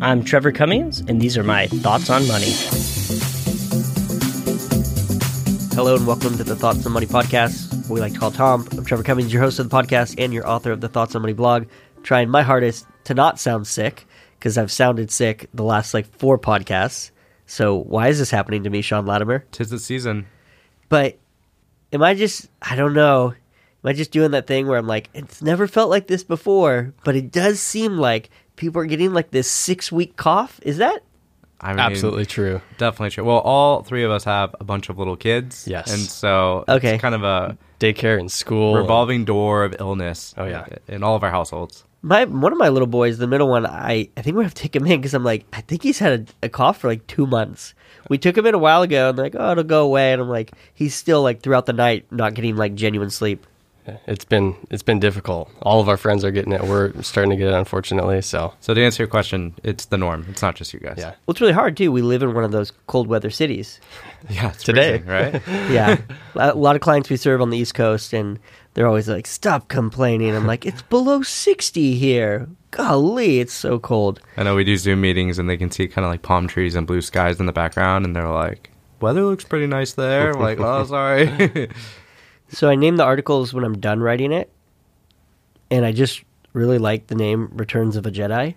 I'm Trevor Cummings, and these are my thoughts on money. Hello and welcome to the Thoughts on Money podcast. What we like to call Tom. I'm Trevor Cummings, your host of the podcast and your author of the Thoughts on Money blog. Trying my hardest to not sound sick because I've sounded sick the last like four podcasts. So why is this happening to me, Sean Latimer? Tis the season. But am I just I don't know. Am I just doing that thing where I'm like, it's never felt like this before, but it does seem like people are getting like this six week cough? Is that I mean, Absolutely true. Definitely true. Well, all three of us have a bunch of little kids. Yes. And so Okay. it's kind of a Daycare and school. revolving door of illness. Oh, yeah. In all of our households. my one of my little boys, the middle one? I I think we have to take him in because I'm like, I think he's had a, a cough for like two months. We took him in a while ago, and they're like, oh, it'll go away, and I'm like, he's still like throughout the night not getting like genuine sleep. It's been it's been difficult. All of our friends are getting it. We're starting to get it, unfortunately. So So to answer your question, it's the norm. It's not just you guys. yeah, Well, it's really hard too. We live in one of those cold weather cities. Yeah. It's Today. freezing, right? Yeah, a lot of clients we serve on the East Coast, and they're always like, "Stop complaining." I'm like, "It's below 60 here. Golly, it's so cold." I know we do Zoom meetings and they can see kind of like palm trees and blue skies in the background, and they're like, "Weather looks pretty nice there." We're like, "Oh, sorry." So I name the articles when I'm done writing it, and I just really like the name "Returns of a Jedi."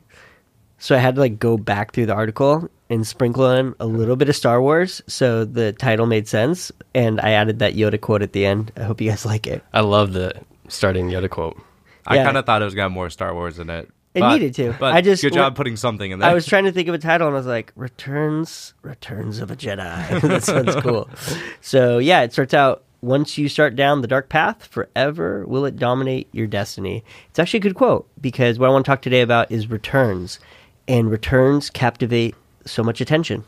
So I had to like go back through the article and sprinkle in a little bit of Star Wars, so the title made sense, and I added that Yoda quote at the end. I hope you guys like it. I love the starting Yoda quote. I Yeah. kind of thought it was got more Star Wars in it. It but- needed to. But I just- good job putting something in there. I was trying to think of a title, and I was like, "Returns, Returns of a Jedi." that sounds cool. So yeah, it starts out. Once you start down the dark path, forever will it dominate your destiny. It's actually a good quote because what I want to talk today about is returns, and returns captivate so much attention.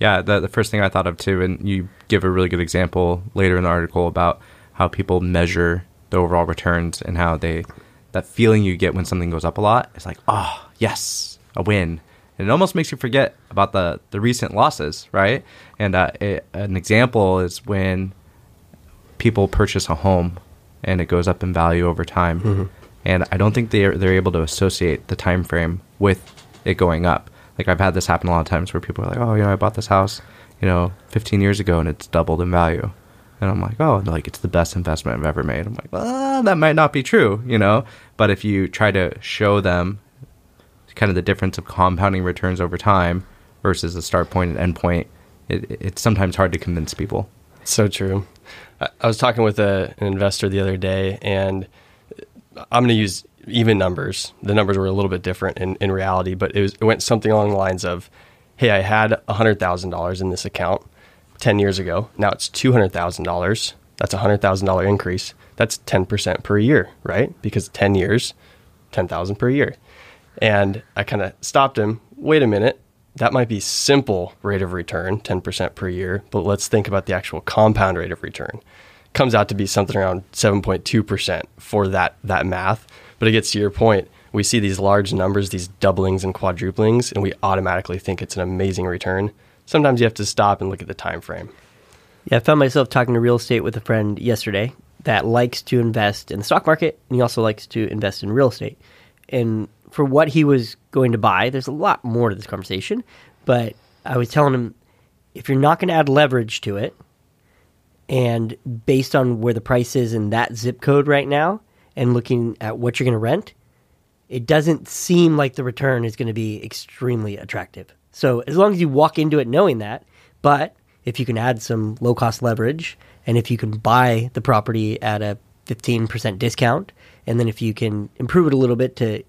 Yeah, the, the first thing I thought of too, and you give a really good example later in the article about how people measure the overall returns and how they that feeling you get when something goes up a lot. It's like, oh yes, a win, and it almost makes you forget about the the recent losses, right? And uh, it, an example is when people purchase a home and it goes up in value over time. Mm-hmm. And I don't think they're they're able to associate the time frame with it going up. Like I've had this happen a lot of times where people are like, "Oh, you know, I bought this house, you know, 15 years ago and it's doubled in value." And I'm like, "Oh, like it's the best investment I've ever made." I'm like, "Well, that might not be true, you know." But if you try to show them kind of the difference of compounding returns over time versus the start point and end point, it, it's sometimes hard to convince people. So true. I, was talking with a, an investor the other day, and I'm going to use even numbers. The numbers were a little bit different in, in reality, but it, was, it went something along the lines of, "Hey, I had $100,000 in this account 10 years ago. Now it's $200,000. That's a $100,000 increase. That's 10% per year, right? Because 10 years, 10,000 per year." And I kind of stopped him. Wait a minute. That might be simple rate of return, 10% per year, but let's think about the actual compound rate of return. Comes out to be something around 7.2% for that that math. But it gets to your point. We see these large numbers, these doublings and quadruplings, and we automatically think it's an amazing return. Sometimes you have to stop and look at the time frame. Yeah, I found myself talking to real estate with a friend yesterday that likes to invest in the stock market and he also likes to invest in real estate. And for what he was going to buy, there's a lot more to this conversation, but I was telling him if you're not going to add leverage to it and based on where the price is in that zip code right now and looking at what you're going to rent, it doesn't seem like the return is going to be extremely attractive. So as long as you walk into it knowing that, but if you can add some low cost leverage and if you can buy the property at a 15% discount and then if you can improve it a little bit to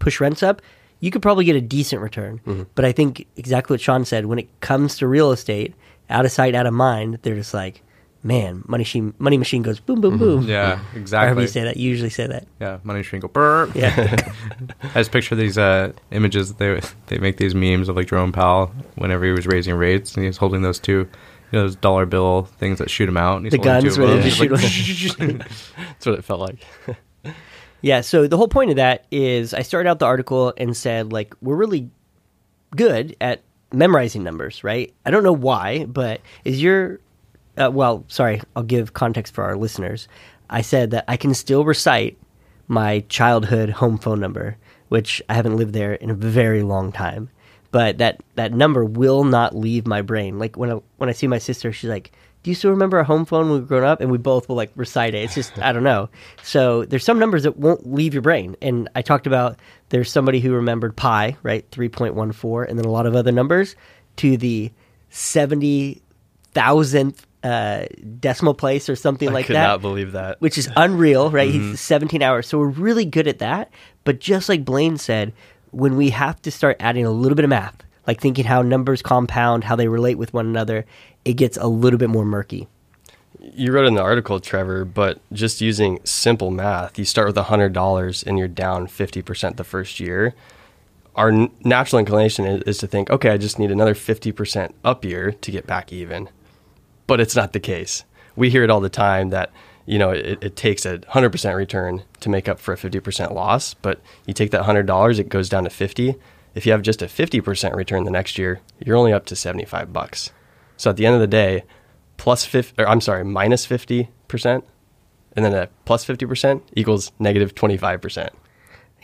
push rents up, you could probably get a decent return. But I think exactly what Sean said when it comes to real estate, out of sight, out of mind, they're just like, man, money machine, money machine goes boom, boom, boom. Yeah, Or however exactly. you say that, you usually say that. Yeah, money machine go burp. Yeah. I just picture these uh, images. They they make these memes of like Jerome Powell whenever he was raising rates, and he was holding those two, you know, those dollar bill things that shoot him out. And he's The holding guns two where they just He's like, That's what it felt like. Yeah, so the whole point of that is I started out the article and said, like, we're really good at memorizing numbers, right? I don't know why, but is your, uh, well, sorry, I'll give context for our listeners. I said that I can still recite my childhood home phone number, which I haven't lived there in a very long time. But that that number will not leave my brain. Like when I when I see my sister, she's like, "Do you still remember our home phone when we were growing up?" And we both will like recite it. It's just I don't know. So there's some numbers that won't leave your brain. And I talked about there's somebody who remembered pi, right, three point one four, and then a lot of other numbers to the seventy thousandth uh, decimal place or something like that. I like could that not believe that. which is unreal, right? Mm-hmm. He's 17 hours. So we're really good at that. But just like Blaine said, when we have to start adding a little bit of math, like thinking how numbers compound, how they relate with one another, it gets a little bit more murky. You wrote in the article, Trevor, but just using simple math, you start with $100 and you're down 50% the first year. Our natural inclination is, is to think, okay, I just need another 50% up year to get back even. But it's not the case. We hear it all the time that, you know, it, it takes a 100% return to make up for a 50% loss, but you take that $100, it goes down to 50. If you have just a 50% return the next year, you're only up to 75 bucks. So at the end of the day, plus 50 or I'm sorry, minus 50% and then a plus 50% equals negative 25%.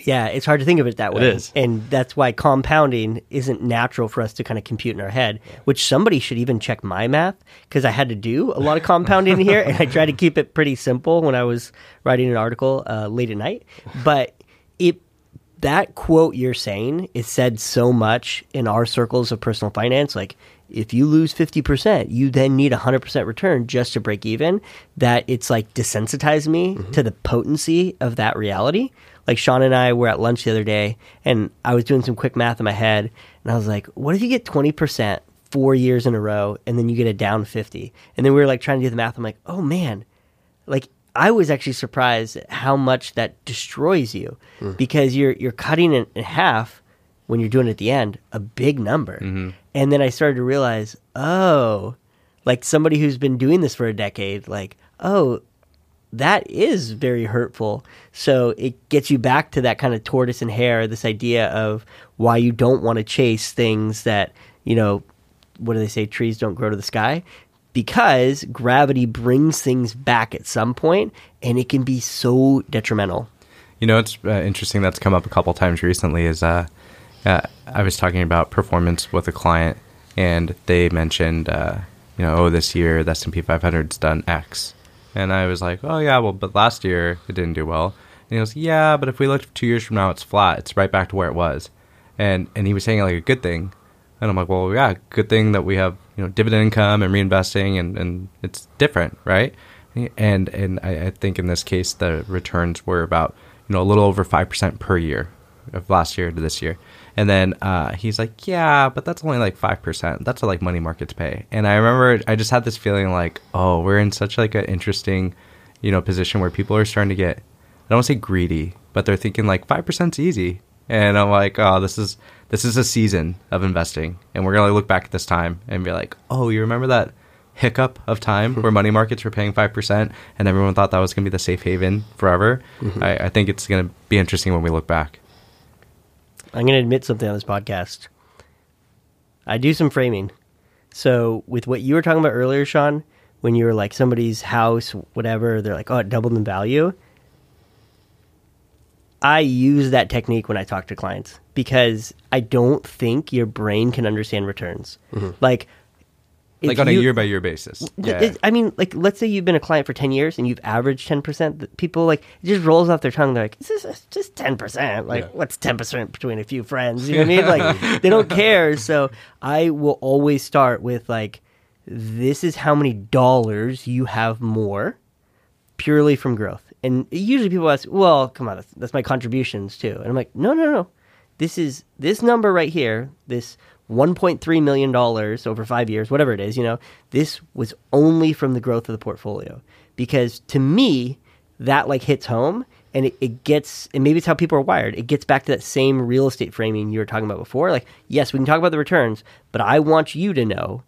Yeah, it's hard to think of it that way. is. And that's why compounding isn't natural for us to kind of compute in our head, which somebody should even check my math because I had to do a lot of compounding here and I tried to keep it pretty simple when I was writing an article uh, late at night. But it that quote you're saying is said so much in our circles of personal finance. Like if you lose 50% you then need a 100% return just to break even that it's like desensitized me mm-hmm. to the potency of that reality. Like sean and i were at lunch the other day and i was doing some quick math in my head and i was like what if you get 20% four years in a row and then you get a down 50 and then we were like trying to do the math. I'm like oh man. Like I was actually surprised at how much that destroys you hmm. because you're you're cutting it in half when you're doing it at the end a big number, mm-hmm. and then I started to realize, oh, like somebody who's been doing this for a decade, like oh, that is very hurtful. So it gets you back to that kind of tortoise and hare, this idea of why you don't want to chase things that you know what do they say? Trees don't grow to the sky because gravity brings things back at some point and it can be so detrimental You know, it's uh, interesting that's come up a couple times recently. Is uh, uh, I was talking about performance with a client, and they mentioned, uh, you know, oh, this year the S and P 500's done X, and I was like, oh yeah, well, but last year it didn't do well. And he goes, yeah, but if we looked two years from now, it's flat. It's right back to where it was, and and he was saying like a good thing, and I'm like, well, yeah, good thing that we have you know dividend income and reinvesting, and and it's different, right? And and I, I think in this case the returns were about you know a little over five percent per year of last year to this year. And then uh, he's like, yeah, but that's only like five percent. That's what like money markets pay. And I remember I just had this feeling like, oh, we're in such like an interesting, you know, position where people are starting to get, I don't want to say greedy, but they're thinking like five percent's easy. And I'm like, oh, this is this is a season of investing, and we're gonna look back at this time and be like, oh, you remember that hiccup of time where money markets were paying 5% and everyone thought that was going to be the safe haven forever. Mm-hmm. I, I think it's going to be interesting when we look back. i'm going to admit something on this podcast i do some framing so with what you were talking about earlier sean when you were like somebody's house whatever they're like oh it doubled in value i use that technique when i talk to clients because i don't think your brain can understand returns mm-hmm. like if Like on a year by year basis. Yeah. it- I mean, like, let's say you've been a client for 10 years and you've averaged 10%. People, like, it just rolls off their tongue. They're like, this is just 10%. Like, Yeah. what's 10% between a few friends? You know what I mean? Like, they don't care. So I will always start with, like, this is how many dollars you have more purely from growth. And usually people ask, well, come on, that's, that's my contributions too. And I'm like, no, no, no. This is this number right here, this $1.3 million over five years, whatever it is, you know, this was only from the growth of the portfolio. Because to me, that like hits home and it, it gets, and maybe it's how people are wired. It gets back to that same real estate framing you were talking about before. Like, yes, we can talk about the returns, but I want you to know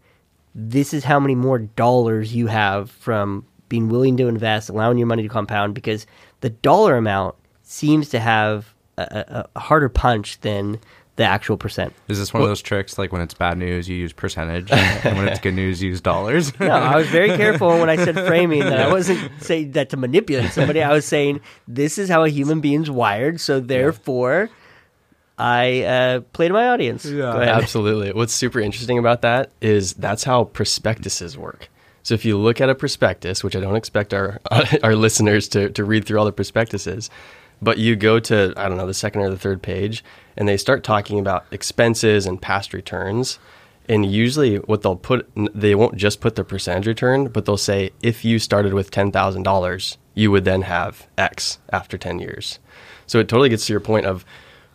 this is how many more dollars you have from being willing to invest, allowing your money to compound, because the dollar amount seems to have a, a, a harder punch than the actual percent. Is this one of those tricks like when it's bad news, you use percentage, and when it's good news, you use dollars? No, I was very careful when I said framing that I wasn't saying that to manipulate somebody. I was saying this is how a human being's wired, so therefore I uh, play to my audience. Yeah. Absolutely. What's super interesting about that is that's how prospectuses work. So if you look at a prospectus, which I don't expect our our listeners to, to read through all the prospectuses, but you go to I don't know the second or the third page, and they start talking about expenses and past returns. And usually, what they'll put, they won't just put the percentage return, but they'll say if you started with ten thousand dollars, you would then have X after ten years. So it totally gets to your point of,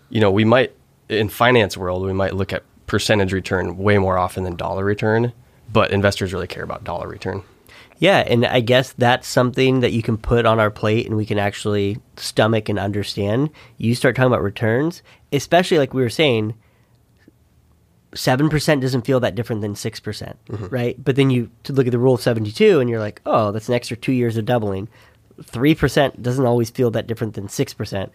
you know, we might in finance world we might look at percentage return way more often than dollar return, but investors really care about dollar return. Yeah, and I guess that's something that you can put on our plate and we can actually stomach and understand. You start talking about returns, especially like we were saying, 7% doesn't feel that different than 6%, percent mm-hmm. right? But then you look at the rule of 72 and you're like, oh, that's an extra two years of doubling. 3% doesn't always feel that different than 6%,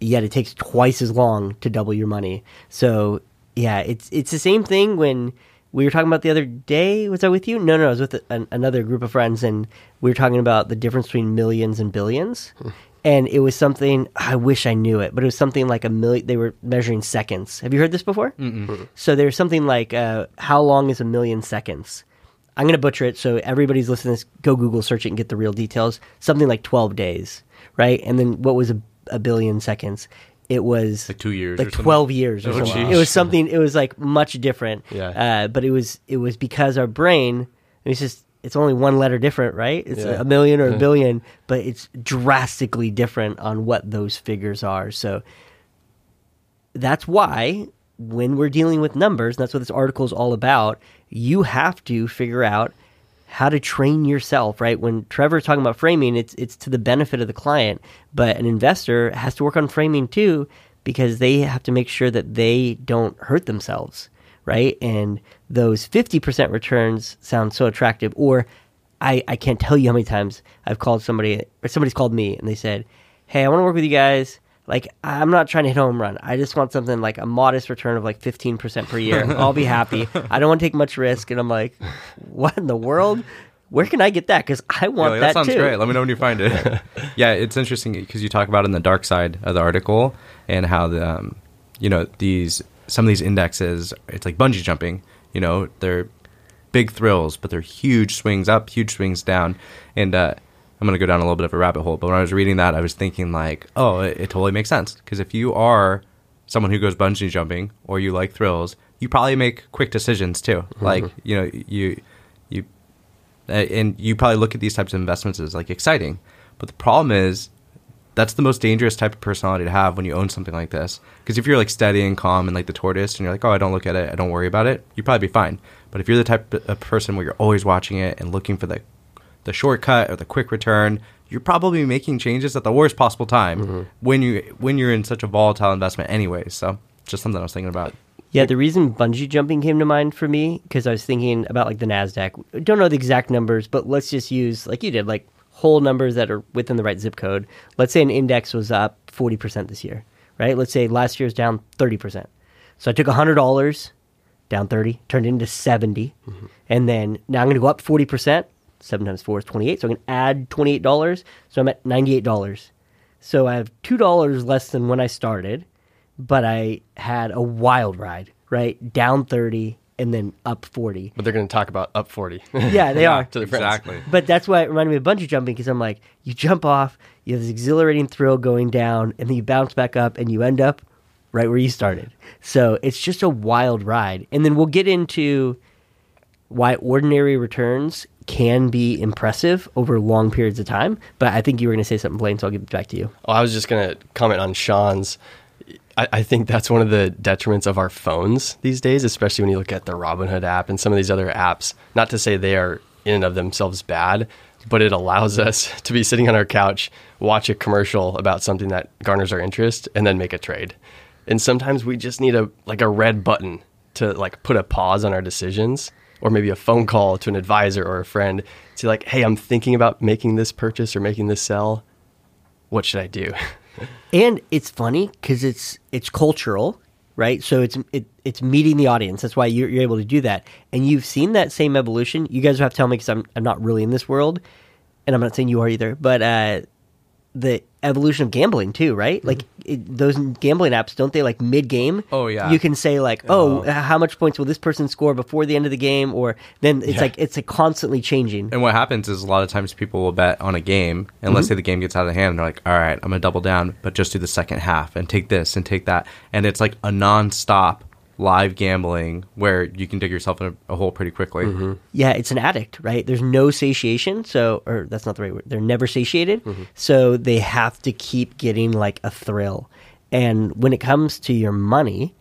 yet it takes twice as long to double your money. So, yeah, it's it's the same thing when we were talking about the other day. Was I with you? No, no, I was with an, another group of friends, and we were talking about the difference between millions and billions. and it was something I wish I knew it, but it was something like a million. They were measuring seconds. Have you heard this before? Mm-mm. So there's something like uh, how long is a million seconds? I'm going to butcher it, so everybody's listening. To this, go Google search it and get the real details. Something like 12 days, right? And then what was a, a billion seconds? It was Like two years or like something? 12 years or Oh, something. geez. It was something. It was like much different. Yeah. Uh, but it was it was because our brain. It's just it's only one letter different, right? It's Yeah. a million or a billion, but it's drastically different on what those figures are. So that's why when we're dealing with numbers, and that's what this article is all about, you have to figure out how to train yourself, right? When Trevor's talking about framing, it's it's to the benefit of the client, but an investor has to work on framing too because they have to make sure that they don't hurt themselves, right? And those 50% returns sound so attractive or I, I can't tell you how many times I've called somebody or somebody's called me and they said, "Hey, I want to work with you guys. Like, I'm not trying to hit a home run. I just want something like a modest return of like 15% per year. I'll be happy. I don't want to take much risk." And I'm like, "What in the world? Where can I get that? Because I want Really, that, that sounds too." great. Let me know when you find it. yeah, it's interesting because you talk about in the dark side of the article and how the um, you know these some of these indexes. It's like bungee jumping. You know, they're big thrills, but they're huge swings up, huge swings down, and uh, I'm gonna go down a little bit of a rabbit hole. But when I was reading that, I was thinking like, oh, it, it totally makes sense. Because if you are someone who goes bungee jumping or you like thrills, you probably make quick decisions too. Mm-hmm. Like you know, you you and you probably look at these types of investments as like exciting. But the problem is that's the most dangerous type of personality to have when you own something like this. Because if you're like steady and calm and like the tortoise and you're like oh i don't look at it. I don't worry about it. You'd probably be fine. But if you're the type of person where you're always watching it and looking for the the shortcut or the quick return you're probably making changes at the worst possible time mm-hmm. when you when you're in such a volatile investment anyways so just something i was thinking about Yeah, the reason bungee jumping came to mind for me because I was thinking about like the Nasdaq. Don't know the exact numbers, but let's just use like you did, like whole numbers that are within the right zip code. Let's say an index was up forty percent this year, right? Let's say last year was down thirty percent. So I took hundred dollars, down thirty, turned it into 70 mm-hmm. and then now I'm going to go up forty percent. Seven times four is twenty-eight, so I'm going to add twenty-eight dollars. So I'm at ninety-eight dollars. So I have two dollars less than when I started but I had a wild ride, right? Down 30 and then up 40. But they're going to talk about up 40. Yeah, they are. to the friends. exactly But that's why it reminded me a bunch of bungee jumping because I'm like, you jump off, you have this exhilarating thrill going down, and then you bounce back up and you end up right where you started. So it's just a wild ride. And then we'll get into why ordinary returns can be impressive over long periods of time. But I think you were going to say something, Blaine, so I'll give it back to you. Oh, I was just going to comment on Sean's. I, I think that's one of the detriments of our phones these days, especially when you look at the Robinhood app and some of these other apps. Not to say they are in and of themselves bad, but it allows us to be sitting on our couch, watch a commercial about something that garners our interest, and then make a trade. And sometimes we just need a like a red button to like put a pause on our decisions, or maybe a phone call to an advisor or a friend to like, hey, I'm thinking about making this purchase or making this sell. What should I do? and it's funny because it's it's cultural right so it's it, it's meeting the audience that's why you're, you're able to do that and you've seen that same evolution you guys have to tell me because I'm, I'm not really in this world and i'm not saying you are either but uh the evolution of gambling too, right? Mm-hmm. Like it, those gambling apps, don't they like mid game? Oh, yeah. You can say like, oh, how much points will this person score before the end of the game, or then it's Yeah. like it's like constantly changing. And what happens is a lot of times people will bet on a game, and let's mm-hmm. say the game gets out of hand, and they're like, all right, I'm going to double down, but just do the second half and take this and take that. And it's like a non-stop live gambling where you can dig yourself in a, a hole pretty quickly. Mm-hmm. Yeah, it's an addict, right? There's no satiation, so or that's not the right word. They're never satiated, mm-hmm. so they have to keep getting like a thrill. And when it comes to your money,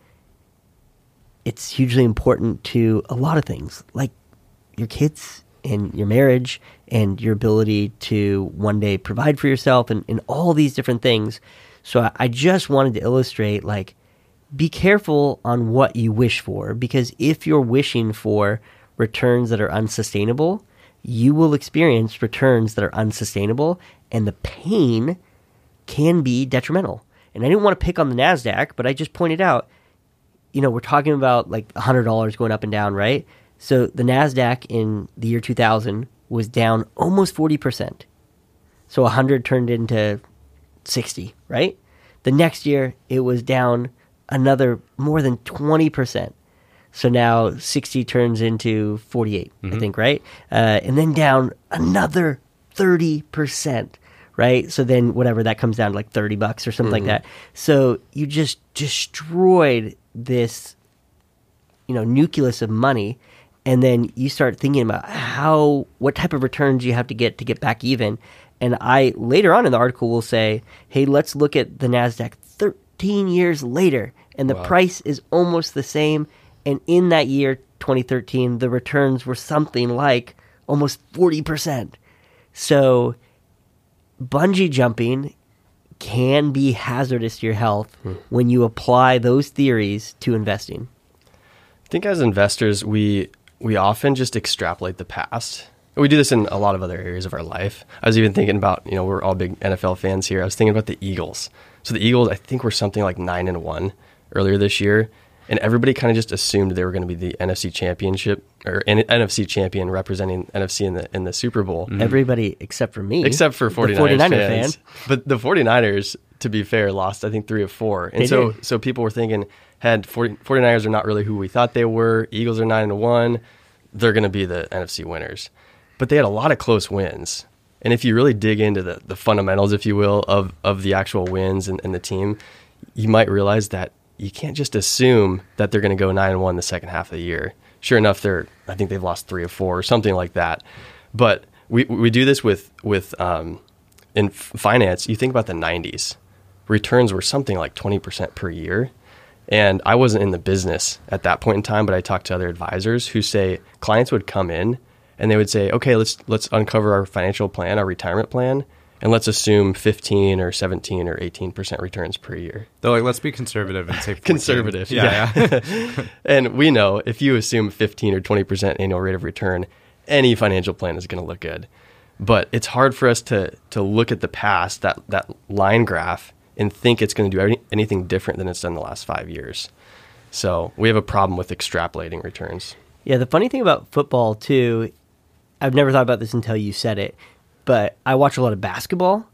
it's hugely important to a lot of things, like your kids and your marriage and your ability to one day provide for yourself and, and all these different things. So I, I just wanted to illustrate like be careful on what you wish for because if you're wishing for returns that are unsustainable, you will experience returns that are unsustainable and the pain can be detrimental. And I didn't want to pick on the NASDAQ, but I just pointed out, you know, we're talking about like $100 going up and down, right? So the NASDAQ in the year 2000 was down almost 40%. So 100 turned into 60, right? The next year it was down another more than 20%. So now 60 turns into 48, I think, right? Uh, and then down another 30%, right? So then whatever that comes down to like 30 bucks or something like that. So you just destroyed this you know nucleus of money and then you start thinking about how what type of returns you have to get to get back even and i later on in the article will say hey let's look at the nasdaq 13 years later and the price is almost the same and in that year 2013 the returns were something like almost 40% so bungee jumping can be hazardous to your health hmm. when you apply those theories to investing I think as investors, we we often just extrapolate the past. We do this in a lot of other areas of our life. I was even thinking about, you know, we're all big NFL fans here. I was thinking about the Eagles. So the Eagles, I think, were something like nine and one earlier this year, and everybody kind of just assumed they were going to be the NFC championship or N- NFC champion representing NFC in the in the Super Bowl. Mm-hmm. everybody except for me except for the 49ers, 49er fans. fan. But the 49ers, to be fair, lost I think 3 of 4. And They so did. so people were thinking had 40, 49ers are not really who we thought they were. Eagles are 9 and 1. They're going to be the NFC winners. But they had a lot of close wins. And if you really dig into the, the fundamentals, if you will, of, of the actual wins and, and the team, you might realize that you can't just assume that they're going to go 9 and 1 the second half of the year. Sure enough, they're I think they've lost 3 or 4 or something like that. But we we do this with with um, in finance. You think about the 90s. Returns were something like 20% per year. And I wasn't in the business at that point in time, but I talked to other advisors who say clients would come in and they would say, "Okay, let's let's uncover our financial plan, our retirement plan, and let's assume 15 or 17 or 18% returns per year." They're like, let's be conservative and say 14. Conservative, Yeah, yeah. And we know if you assume 15 or 20% annual rate of return, any financial plan is going to look good. But it's hard for us to to look at the past, that that line graph, and think it's going to do any, anything different than it's done the last five years. So we have a problem with extrapolating returns. Yeah, the funny thing about football too, I've never thought about this until you said it, but I watch a lot of basketball.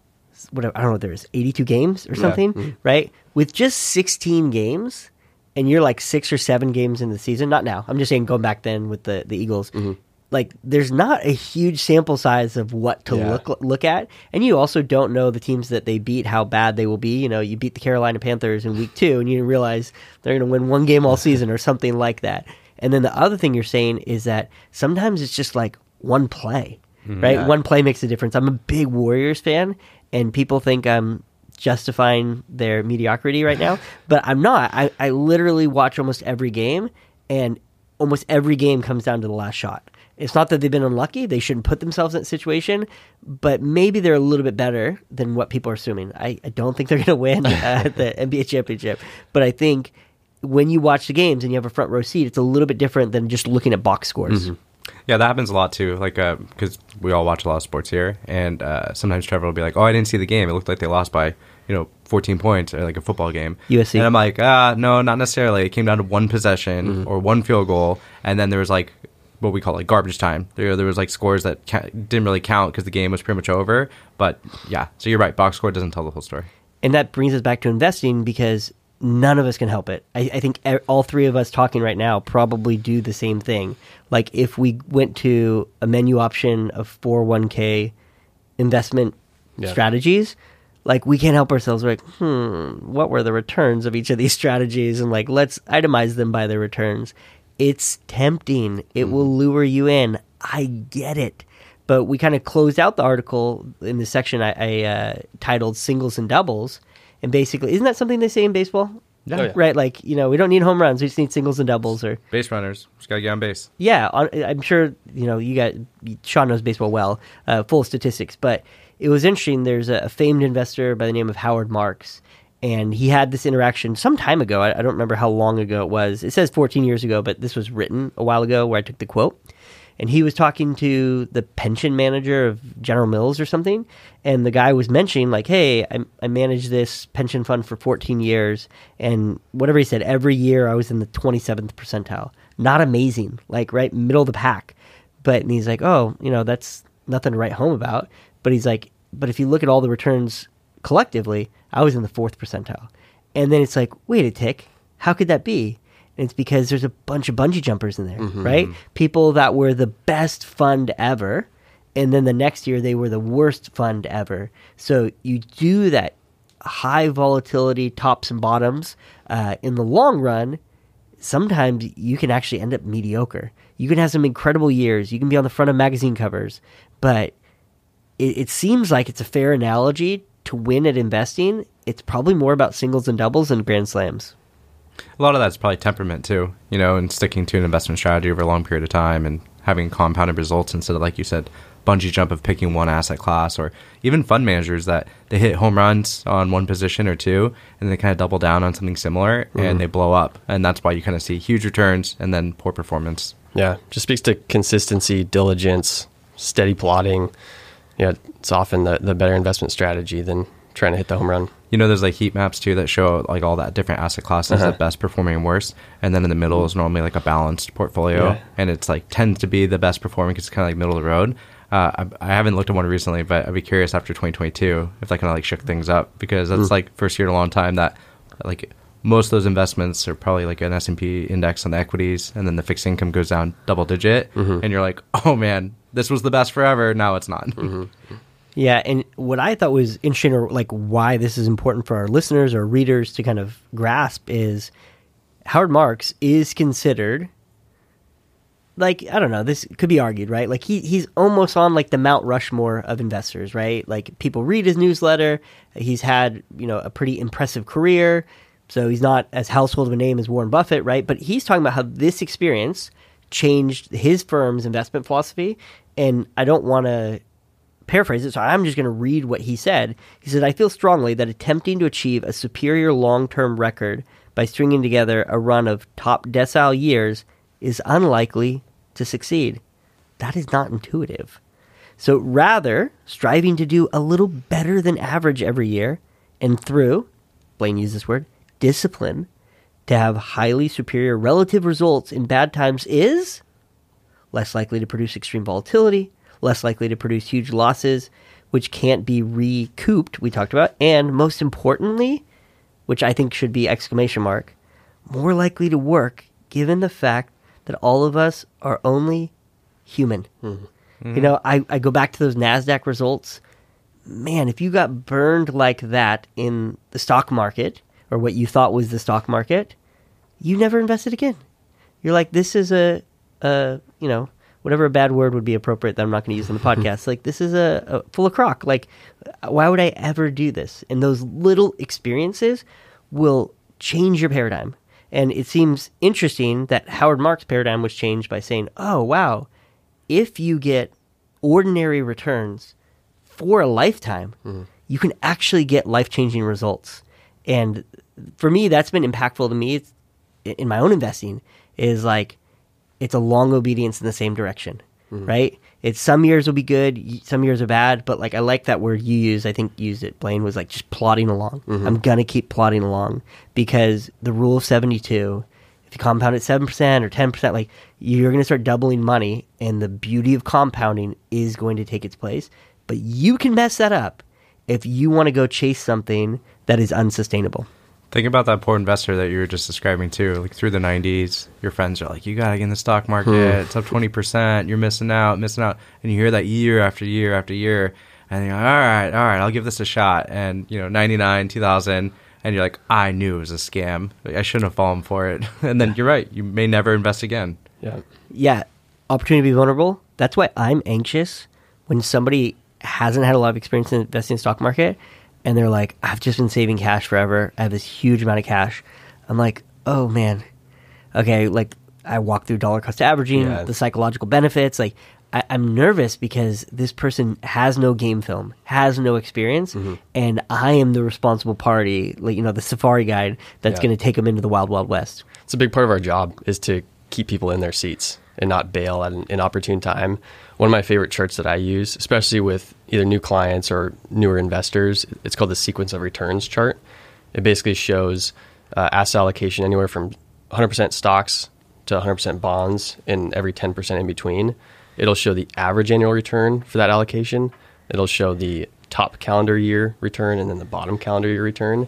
Whatever, I don't know what there is, eighty-two games or something, mm-hmm. right? With just sixteen games, and you're like six or seven games in the season. Not now. I'm just saying, going back then with the the Eagles. Mm-hmm. Like, there's not a huge sample size of what to Yeah. look look at, and you also don't know the teams that they beat, how bad they will be. You know, you beat the Carolina Panthers in week two, and you didn't realize they're going to win one game all season or something like that. And then the other thing you're saying is that sometimes it's just like one play, right? Yeah. One play makes a difference. I'm a big Warriors fan, and people think I'm justifying their mediocrity right now, but I'm not. I, I literally watch almost every game, and almost every game comes down to the last shot. It's not that they've been unlucky; they shouldn't put themselves in that situation, but maybe they're a little bit better than what people are assuming. I, I don't think they're going to win uh, the NBA championship, but I think when you watch the games and you have a front row seat, it's a little bit different than just looking at box scores. Yeah, that happens a lot too. Like, because we all watch a lot of sports here, and uh, sometimes Trevor will be like, "Oh, I didn't see the game. It looked like they lost by, you know, 14 points, or like a football game." USC. and I'm like, "Ah, no, not necessarily. It came down to one possession or one field goal, and then there was like what we call like garbage time. There, there was like scores that ca- didn't really count because the game was pretty much over. But yeah, so you're right. Box score doesn't tell the whole story. And that brings us back to investing because none of us can help it. I, I think all three of us talking right now probably do the same thing. Like if we went to a menu option of 401k investment Yeah. strategies, like we can't help ourselves. We're like, hmm, what were the returns of each of these strategies? And like, let's itemize them by their returns. It's tempting. It will lure you in. I get it. But we kind of closed out the article in the section I, I uh, titled "Singles and Doubles," and basically, isn't that something they say in baseball? Oh, yeah. Right, like you know, we don't need home runs; we just need singles and doubles. Or Base runners just gotta get on base. yeah, on, I'm sure you know you got Sean knows baseball well, uh, full of statistics. But it was interesting. There's a, a famed investor by the name of Howard Marks, and he had this interaction some time ago. I, I don't remember how long ago it was. It says 14 years ago, but this was written a while ago where I took the quote. And he was talking to the pension manager of General Mills or something, and the guy was mentioning like, "Hey, I, I managed this pension fund for 14 years, and whatever he said, every year I was in the 27th percentile. Not amazing, like right middle of the pack." But and he's like, "Oh, you know, that's nothing to write home about." But he's like, "But if you look at all the returns collectively, I was in the fourth percentile." And then it's like, "Wait a tick, how could that be?" It's because there's a bunch of bungee jumpers in there, right? People that were the best fund ever, and then the next year they were the worst fund ever. So you do that high volatility tops and bottoms uh, in the long run. Sometimes you can actually end up mediocre. You can have some incredible years. You can be on the front of magazine covers, but it, it seems like it's a fair analogy to win at investing. It's probably more about singles and doubles and grand slams. A lot of that's probably temperament too, you know, and sticking to an investment strategy over a long period of time and having compounded results instead of like you said, bungee jump of picking one asset class or even fund managers that they hit home runs on one position or two and they kind of double down on something similar and mm-hmm. they blow up. And that's why you kind of see huge returns and then poor performance. Yeah, just speaks to consistency, diligence, steady plodding. Yeah, it's often the, the better investment strategy than trying to hit the home run. You know, there's like heat maps too that show like all that different asset classes, Uh-huh. the best performing and worst, and then in the middle is normally like a balanced portfolio, Yeah. and it's like tends to be the best performing because it's kind of like middle of the road. Uh, I, I haven't looked at one recently, but I'd be curious after 2022 if that kind of like shook things up because that's Hmm. like first year in a long time that like most of those investments are probably like an S and P index on the equities, and then the fixed income goes down double digit, Mm-hmm. and you're like, oh man, this was the best forever. Now it's not. Mm-hmm. Yeah, and what I thought was interesting, or like why this is important for our listeners or readers to kind of grasp, is Howard Marks is considered like I don't know. This could be argued, right? Like he he's almost on like the Mount Rushmore of investors, right? Like people read his newsletter. He's had you know a pretty impressive career, so he's not as household of a name as Warren Buffett, right? But he's talking about how this experience changed his firm's investment philosophy, and I don't want to paraphrase it, so I'm just going to read what he said. He said, I feel strongly that attempting to achieve a superior long term record by stringing together a run of top decile years is unlikely to succeed. That is not intuitive. So rather, striving to do a little better than average every year, and through, Blaine used this word, discipline, to have highly superior relative results in bad times is less likely to produce extreme volatility, less likely to produce huge losses, which can't be recouped, we talked about, and most importantly, which I think should be exclamation mark, more likely to work given the fact that all of us are only human. Mm-hmm. You know, I, I go back to those NASDAQ results. Man, if you got burned like that in the stock market, or what you thought was the stock market, you never invested again. You're like, this is a, a you know, whatever a bad word would be appropriate that I'm not going to use on the podcast. like, this is a, a full of crock. Like, why would I ever do this? And those little experiences will change your paradigm. And it seems interesting that Howard Marks' paradigm was changed by saying, oh, wow, if you get ordinary returns for a lifetime, mm-hmm. you can actually get life changing results. And for me, that's been impactful to me it's, in my own investing. Is like it's a long obedience in the same direction, mm-hmm. right? It's some years will be good, some years are bad, but like I like that word you use. I think used it. Blaine was like just plodding along. Mm-hmm. I'm gonna keep plodding along because the rule of seventy two if you compound at 7% or 10%, like you're going to start doubling money and the beauty of compounding is going to take its place. But you can mess that up if you want to go chase something that is unsustainable. Think about that poor investor that you were just describing too. Like through the '90s, your friends are like, "You gotta get in the stock hmm. market. It's up twenty percent. You're missing out, missing out." And you hear that year after year after year, and you're like, "All right, all right, I'll give this a shot." And you know, '99, 2000, and you're like, "I knew it was a scam. I shouldn't have fallen for it." and then you're right. You may never invest again. Yeah. Yeah, opportunity to be vulnerable. That's why I'm anxious when somebody hasn't had a lot of experience in investing in the stock market and they're like, I've just been saving cash forever. I have this huge amount of cash. I'm like, oh man. Okay, like I walk through dollar cost averaging, Yeah. the psychological benefits. Like I, I'm nervous because this person has no game film, has no experience, Mm-hmm. and I am the responsible party, like you know, the safari guide that's Yeah. going to take them into the wild, wild west. It's a big part of our job is to keep people in their seats and not bail at an inopportune time. One of my favorite charts that I use, especially with either new clients or newer investors, it's called the sequence of returns chart. It basically shows uh, asset allocation anywhere from 100% stocks to 100% bonds and every 10% in between. It'll show the average annual return for that allocation. It'll show the top calendar year return and then the bottom calendar year return.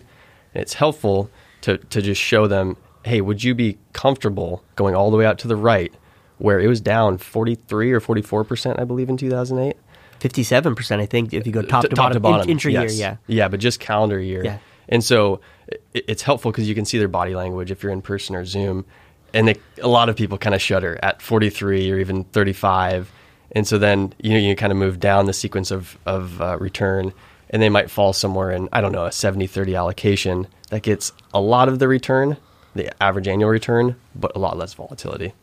And it's helpful to, to just show them, hey, would you be comfortable going all the way out to the right where it was down 43 or 44%, I believe, in 2008? Fifty-seven percent, I think, if you go top T- to bottom, in- intra yes. year, yeah. Yeah, but just calendar year. Yeah. And so it, it's helpful because you can see their body language if you're in person or Zoom. And they, a lot of people kind of shudder at 43 or even 35. And so then you know you kind of move down the sequence of, of uh, return and they might fall somewhere in, I don't know, a 70 30 allocation that gets a lot of the return, the average annual return, but a lot less volatility.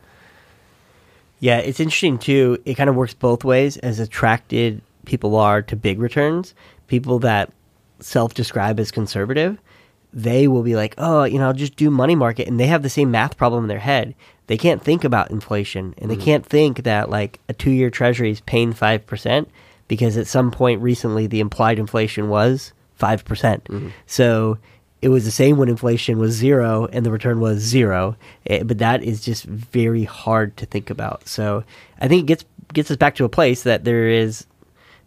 Yeah, it's interesting too. It kind of works both ways as attracted people are to big returns. People that self describe as conservative, they will be like, oh, you know, I'll just do money market. And they have the same math problem in their head. They can't think about inflation and they mm-hmm. can't think that like a two year treasury is paying 5% because at some point recently the implied inflation was 5%. percent mm-hmm. So it was the same when inflation was zero and the return was zero. Eh, but that is just very hard to think about. So I think it gets gets us back to a place that there is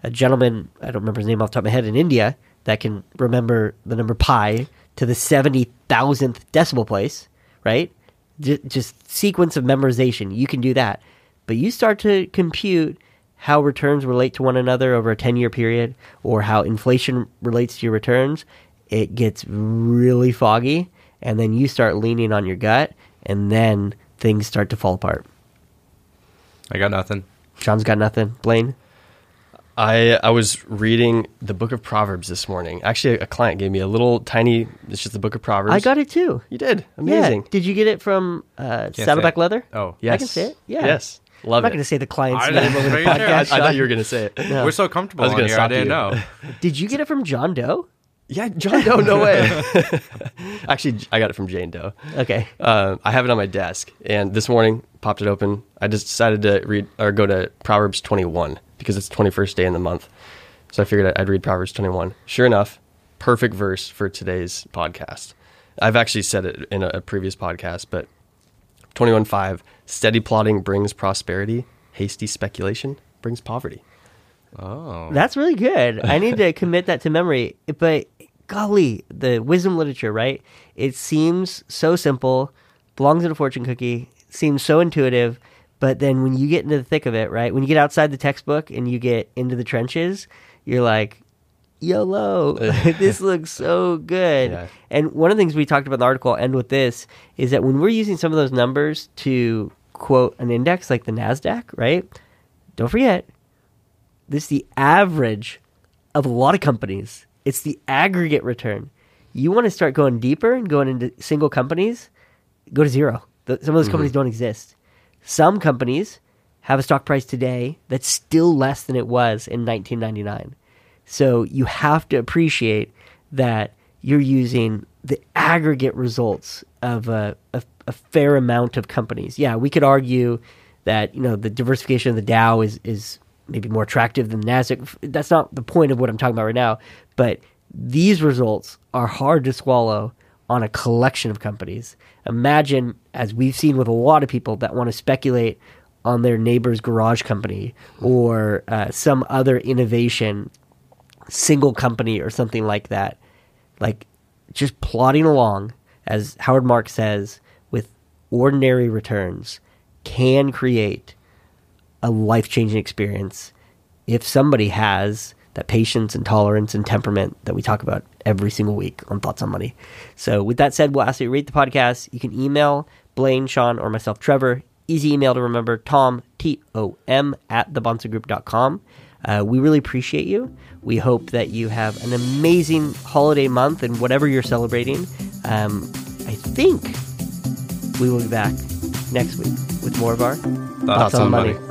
a gentleman I don't remember his name off the top of my head in India that can remember the number pi to the seventy thousandth decimal place, right? Just sequence of memorization. You can do that, but you start to compute how returns relate to one another over a ten year period, or how inflation relates to your returns. It gets really foggy, and then you start leaning on your gut, and then things start to fall apart. I got nothing. John's got nothing. Blaine. I I was reading the book of Proverbs this morning. Actually, a client gave me a little tiny. It's just the book of Proverbs. I got it too. You did amazing. Yeah. Did you get it from uh, Saddleback it. Leather? Oh, Yes. I can say it. Yeah. Yes. Love I'm not going to say the client's I name didn't- over the right there. I, I thought you were going to say it. No. We're so comfortable I was on here. I didn't you. know. Did you get it from John Doe? Yeah, John Doe. No way. Actually, I got it from Jane Doe. Okay. Uh, I have it on my desk, and this morning popped it open. I just decided to read or go to Proverbs 21 because it's the 21st day in the month. So I figured I'd read Proverbs 21. Sure enough, perfect verse for today's podcast. I've actually said it in a, a previous podcast, but 21.5 steady plodding brings prosperity, hasty speculation brings poverty. Oh, That's really good. I need to commit that to memory. But golly, the wisdom literature, right? It seems so simple, belongs in a fortune cookie, seems so intuitive. But then when you get into the thick of it, right? When you get outside the textbook and you get into the trenches, you're like, YOLO, this looks so good. Yeah. And one of the things we talked about in the article, I'll end with this, is that when we're using some of those numbers to quote an index like the NASDAQ, right? Don't forget, this is the average of a lot of companies. It's the aggregate return. You want to start going deeper and going into single companies, go to zero. The, some of those mm-hmm. companies don't exist. Some companies have a stock price today that's still less than it was in 1999. So you have to appreciate that you're using the aggregate results of a, a, a fair amount of companies. Yeah, we could argue that you know the diversification of the Dow is is maybe more attractive than the Nasdaq. That's not the point of what I'm talking about right now. But these results are hard to swallow on a collection of companies. Imagine, as we've seen with a lot of people that want to speculate on their neighbor's garage company or uh, some other innovation, single company or something like that. Like just plodding along, as Howard Marks says, with ordinary returns can create a life changing experience if somebody has that patience and tolerance and temperament that we talk about every single week on Thoughts on Money. So, with that said, we'll ask you to rate the podcast. You can email Blaine, Sean, or myself, Trevor. Easy email to remember Tom, T O M, at thebahnsengroup.com. Uh, we really appreciate you. We hope that you have an amazing holiday month and whatever you're celebrating. Um, I think we will be back next week with more of our Thoughts on Money.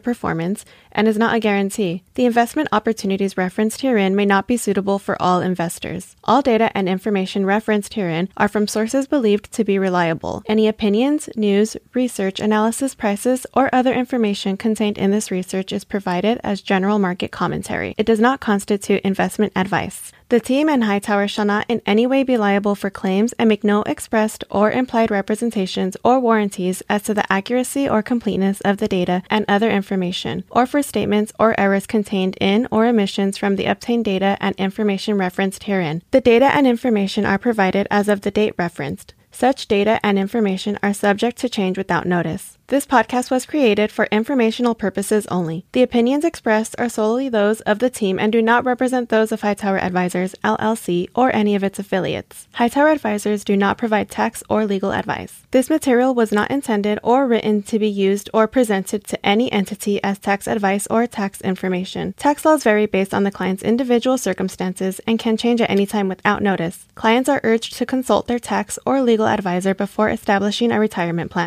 performance and is not a guarantee. The investment opportunities referenced herein may not be suitable for all investors. All data and information referenced herein are from sources believed to be reliable. Any opinions, news, research, analysis, prices, or other information contained in this research is provided as general market commentary. It does not constitute investment advice. The team and Hightower shall not in any way be liable for claims and make no expressed or implied representations or warranties as to the accuracy or completeness of the data and other information, or for statements or errors contained in or omissions from the obtained data and information referenced herein. The data and information are provided as of the date referenced. Such data and information are subject to change without notice. This podcast was created for informational purposes only. The opinions expressed are solely those of the team and do not represent those of Hightower Advisors, LLC, or any of its affiliates. Hightower Advisors do not provide tax or legal advice. This material was not intended or written to be used or presented to any entity as tax advice or tax information. Tax laws vary based on the client's individual circumstances and can change at any time without notice. Clients are urged to consult their tax or legal advisor before establishing a retirement plan.